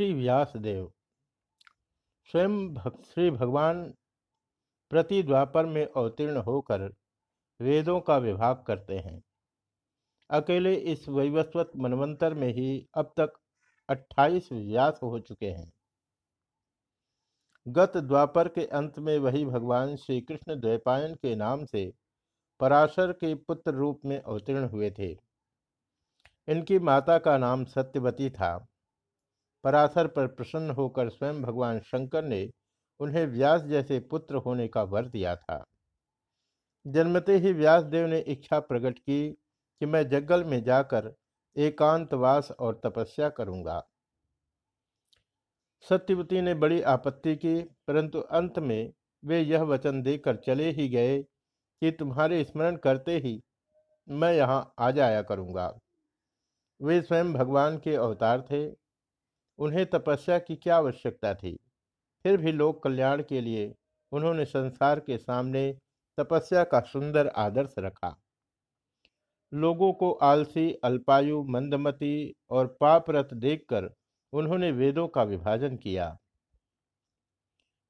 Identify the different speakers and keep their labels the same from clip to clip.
Speaker 1: श्री व्यासदेव। स्वयं श्री भगवान प्रति द्वापर में अवतीर्ण होकर वेदों का विभाग करते हैं। अकेले इस वैवस्वत मनवंतर में ही अब तक 28 व्यास हो चुके हैं। गत द्वापर के अंत में वही भगवान श्री कृष्ण द्वैपायन के नाम से पराशर के पुत्र रूप में अवतीर्ण हुए थे। इनकी माता का नाम सत्यवती था। पराशर पर प्रसन्न होकर स्वयं भगवान शंकर ने उन्हें व्यास जैसे पुत्र होने का वर दिया था। जन्मते ही व्यासदेव ने इच्छा प्रकट की कि मैं जंगल में जाकर एकांतवास और तपस्या करूँगा। सत्यवती ने बड़ी आपत्ति की, परंतु अंत में वे यह वचन देकर चले ही गए कि तुम्हारे स्मरण करते ही मैं यहाँ आ जाया करूँगा। वे स्वयं भगवान के अवतार थे। उन्हें तपस्या की क्या आवश्यकता थी? फिर भी लोक कल्याण के लिए उन्होंने संसार के सामने तपस्या का सुंदर आदर्श रखा। लोगों को आलसी, अल्पायु, मंदमती और पापरत देखकर उन्होंने वेदों का विभाजन किया।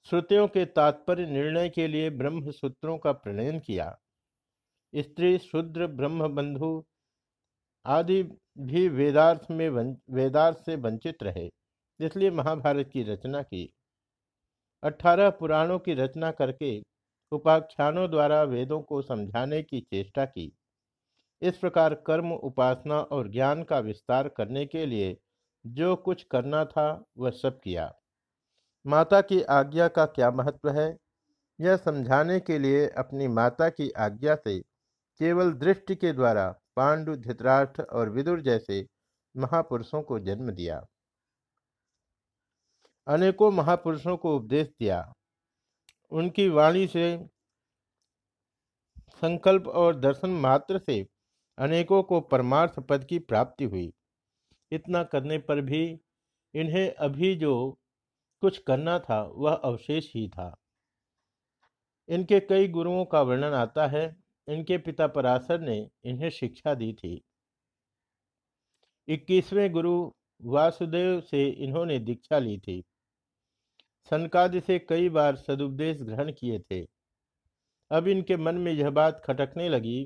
Speaker 1: श्रुतियों के तात्पर्य निर्णय के लिए ब्रह्म सूत्रों का प्रणयन किया। स्त्री, शूद्र ब्रह्म बंधु आदि भी वेदार्थ में वेदार्थ से वंचित रहे। इसलिए महाभारत की रचना की। अठारह पुराणों की रचना करके उपाख्यानों द्वारा वेदों को समझाने की चेष्टा की। इस प्रकार कर्म, उपासना और ज्ञान का विस्तार करने के लिए जो कुछ करना था, वह सब किया। माता की आज्ञा का क्या महत्व है? यह समझाने के लिए अपनी माता की आज्ञा से केवल दृष्टि के द्वारा पांडु, धृतराष्ट्र और विदुर जैसे महापुरुषों को जन्म दिया। अनेकों महापुरुषों को उपदेश दिया। उनकी वाणी से संकल्प और दर्शन मात्र से अनेकों को परमार्थ पद की प्राप्ति हुई। इतना करने पर भी इन्हें अभी जो कुछ करना था, वह अवशेष ही था। इनके कई गुरुओं का वर्णन आता है। इनके पिता पराशर ने इन्हें शिक्षा दी थी। इक्कीसवें गुरु वासुदेव से इन्होंने दीक्षा ली थी। सनकादि से कई बार सदुपदेश ग्रहण किए थे। अब इनके मन में यह बात खटकने लगी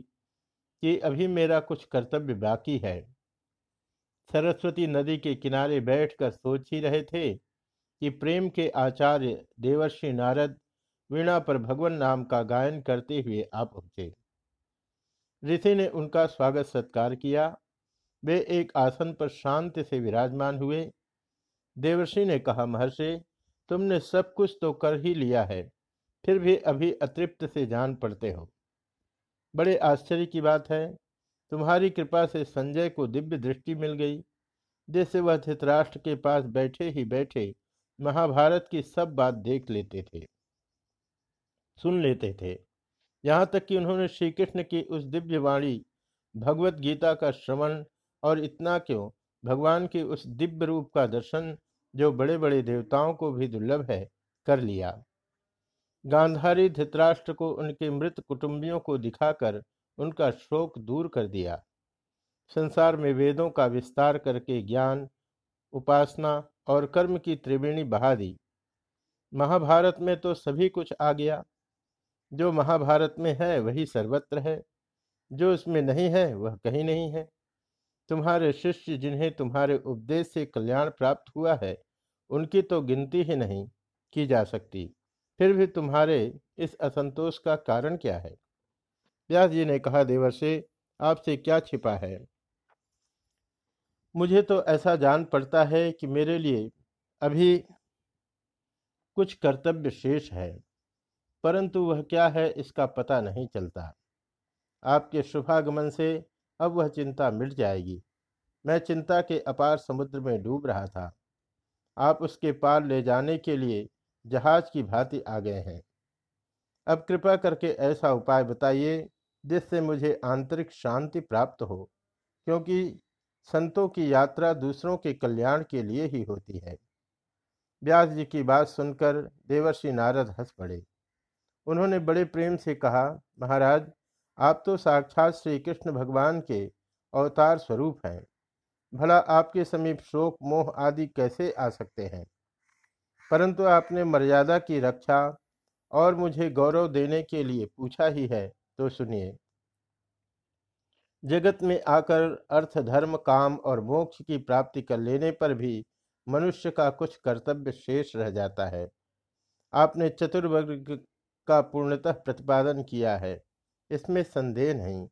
Speaker 1: कि अभी मेरा कुछ कर्तव्य बाकी है। सरस्वती नदी के किनारे बैठकर सोच ही रहे थे कि प्रेम के आचार्य देवर्षि नारद वीणा पर भगवान नाम का गायन करते हुए आ पहुँचे। ऋषि ने उनका स्वागत सत्कार किया। वे एक आसन पर शांति से विराजमान हुए। देवर्षि ने कहा, महर्षि तुमने सब कुछ तो कर ही लिया है, फिर भी अभी अतृप्त से जान पड़ते हो। बड़े आश्चर्य की बात है, तुम्हारी कृपा से संजय को दिव्य दृष्टि मिल गई। जैसे वह धृतराष्ट्र के पास बैठे ही बैठे महाभारत की सब बात देख लेते थे, सुन लेते थे। यहाँ तक कि उन्होंने श्री कृष्ण की उस दिव्य वाणी, भगवत गीता का श्रवण और इतना क्यों, भगवान के उस दिव्य रूप का दर्शन जो बड़े बड़े देवताओं को भी दुर्लभ है, कर लिया। गांधारी धृतराष्ट्र को उनके मृत कुटुंबियों को दिखाकर उनका शोक दूर कर दिया। संसार में वेदों का विस्तार करके ज्ञान, उपासना और कर्म की त्रिवेणी बहा दी। महाभारत में तो सभी कुछ आ गया। जो महाभारत में है वही सर्वत्र है। जो उसमें नहीं है, वह कहीं नहीं है। तुम्हारे शिष्य जिन्हें तुम्हारे उपदेश से कल्याण प्राप्त हुआ है, उनकी तो गिनती ही नहीं की जा सकती। फिर भी तुम्हारे इस असंतोष का कारण क्या है? व्यास जी ने कहा, देवर से आपसे क्या छिपा है? मुझे तो ऐसा जान पड़ता है कि मेरे लिए अभी कुछ कर्तव्य शेष है, परंतु वह क्या है इसका पता नहीं चलता। आपके शुभागमन से अब वह चिंता मिट जाएगी। मैं चिंता के अपार समुद्र में डूब रहा था। आप उसके पार ले जाने के लिए जहाज़ की भांति आ गए हैं। अब कृपा करके ऐसा उपाय बताइए जिससे मुझे आंतरिक शांति प्राप्त हो, क्योंकि संतों की यात्रा दूसरों के कल्याण के लिए ही होती है। व्यास जी की बात सुनकर देवर्षि नारद हंस पड़े। उन्होंने बड़े प्रेम से कहा, महाराज आप तो साक्षात श्री कृष्ण भगवान के अवतार स्वरूप हैं। भला आपके समीप शोक, मोह आदि कैसे आ सकते हैं? परंतु आपने मर्यादा की रक्षा और मुझे गौरव देने के लिए पूछा ही है तो सुनिए। जगत में आकर अर्थ, धर्म, काम और मोक्ष की प्राप्ति कर लेने पर भी मनुष्य का कुछ कर्तव्य शेष रह जाता है। आपने चतुर्वर्ग का पूर्णतः प्रतिपादन किया है। इसमें संदेह नहीं।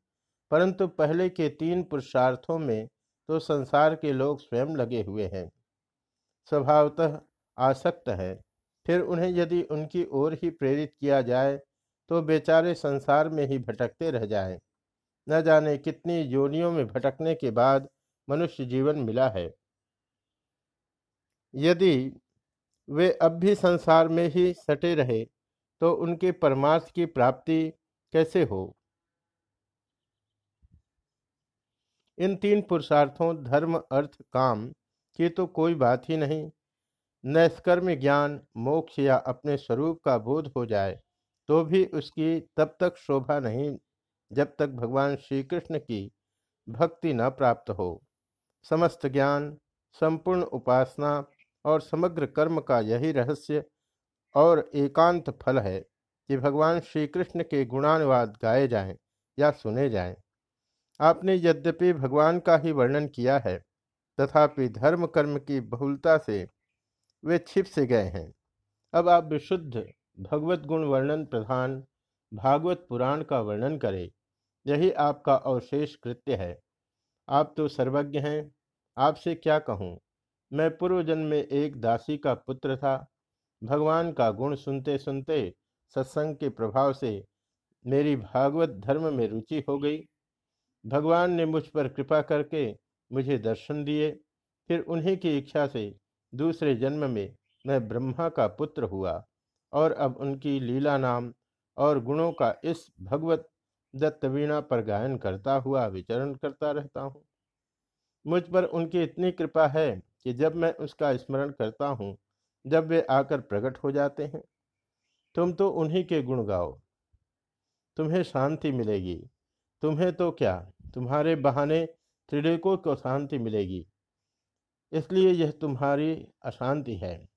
Speaker 1: परंतु पहले के तीन पुरुषार्थों में तो संसार के लोग स्वयं लगे हुए हैं। स्वभावतः आसक्त है। फिर उन्हें यदि उनकी ओर ही प्रेरित किया जाए तो बेचारे संसार में ही भटकते रह जाएँ। न जाने कितनी योनियों में भटकने के बाद मनुष्य जीवन मिला है। यदि वे अब भी संसार में ही सटे रहे तो उनके परमार्थ की प्राप्ति कैसे हो? इन तीन पुरुषार्थों, धर्म, अर्थ, काम की तो कोई बात ही नहीं। नैष्कर्म ज्ञान, मोक्ष या अपने स्वरूप का बोध हो जाए तो भी उसकी तब तक शोभा नहीं, जब तक भगवान श्री कृष्ण की भक्ति न प्राप्त हो। समस्त ज्ञान, संपूर्ण उपासना और समग्र कर्म का यही रहस्य और एकांत फल है। कि भगवान श्री कृष्ण के गुणानुवाद गाए जाएँ या सुने जाएँ। आपने यद्यपि भगवान का ही वर्णन किया है, तथापि धर्म कर्म की बहुलता से वे छिप से गए हैं। अब आप विशुद्ध भगवत गुण वर्णन प्रधान भागवत पुराण का वर्णन करें, यही आपका अवशेष कृत्य है। आप तो सर्वज्ञ हैं, आपसे क्या कहूँ? मैं पूर्व जन्म में एक दासी का पुत्र था, भगवान का गुण सुनते सुनते सत्संग के प्रभाव से मेरी भागवत धर्म में रुचि हो गई। भगवान ने मुझ पर कृपा करके मुझे दर्शन दिए। फिर उन्हीं की इच्छा से दूसरे जन्म में मैं ब्रह्मा का पुत्र हुआ और अब उनकी लीला नाम और गुणों का इस भगवत दत्तवीणा पर गायन करता हुआ विचरण करता रहता हूँ। मुझ पर उनकी इतनी कृपा है कि जब मैं उसका स्मरण करता हूँ, जब वे आकर प्रकट हो जाते हैं। तुम तो उन्हीं के गुण गाओ। तुम्हें शांति मिलेगी। तुम्हें तो क्या? तुम्हारे बहाने त्रिडेकों को शांति मिलेगी। इसलिए यह तुम्हारी अशांति है।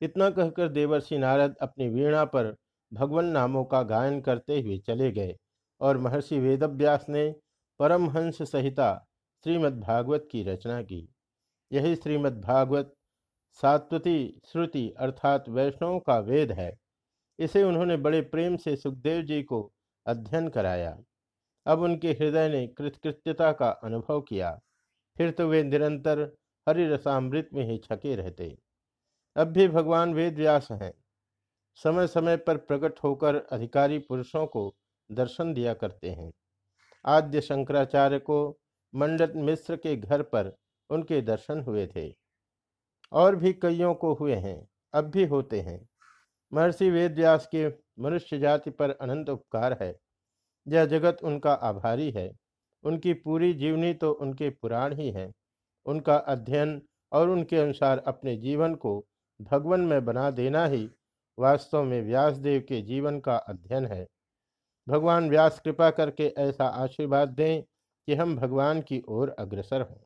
Speaker 1: इतना कहकर देवर्षि नारद अपनी वीणा पर भगवान नामों का गायन करते हुए चले गए और महर्षि वेदव्यास ने परमहंस संहिता श्रीमद्भागवत की रचना की। यही श्रीमद्भागवत सात्वती श्रुति अर्थात वैष्णवों का वेद है। इसे उन्होंने बड़े प्रेम से सुखदेव जी को अध्ययन कराया। अब उनके हृदय ने कृतकृत्यता का अनुभव किया। फिर तो वे निरंतर हरिसामृत में ही छके रहते। अब भी भगवान वेद व्यास हैं। समय समय पर प्रकट होकर अधिकारी पुरुषों को दर्शन दिया करते हैं। आद्य शंकराचार्य को मंडत मिश्र के घर पर उनके दर्शन हुए थे। और भी कईयों को हुए हैं, अब भी होते हैं। महर्षि वेदव्यास के मनुष्य जाति पर अनंत उपकार है। यह जगत उनका आभारी है। उनकी पूरी जीवनी तो उनके पुराण ही है। उनका अध्ययन और उनके अनुसार अपने जीवन को भगवन में बना देना ही वास्तव में व्यासदेव के जीवन का अध्ययन है। भगवान व्यास कृपा करके ऐसा आशीर्वाद दें कि हम भगवान की ओर अग्रसर हों।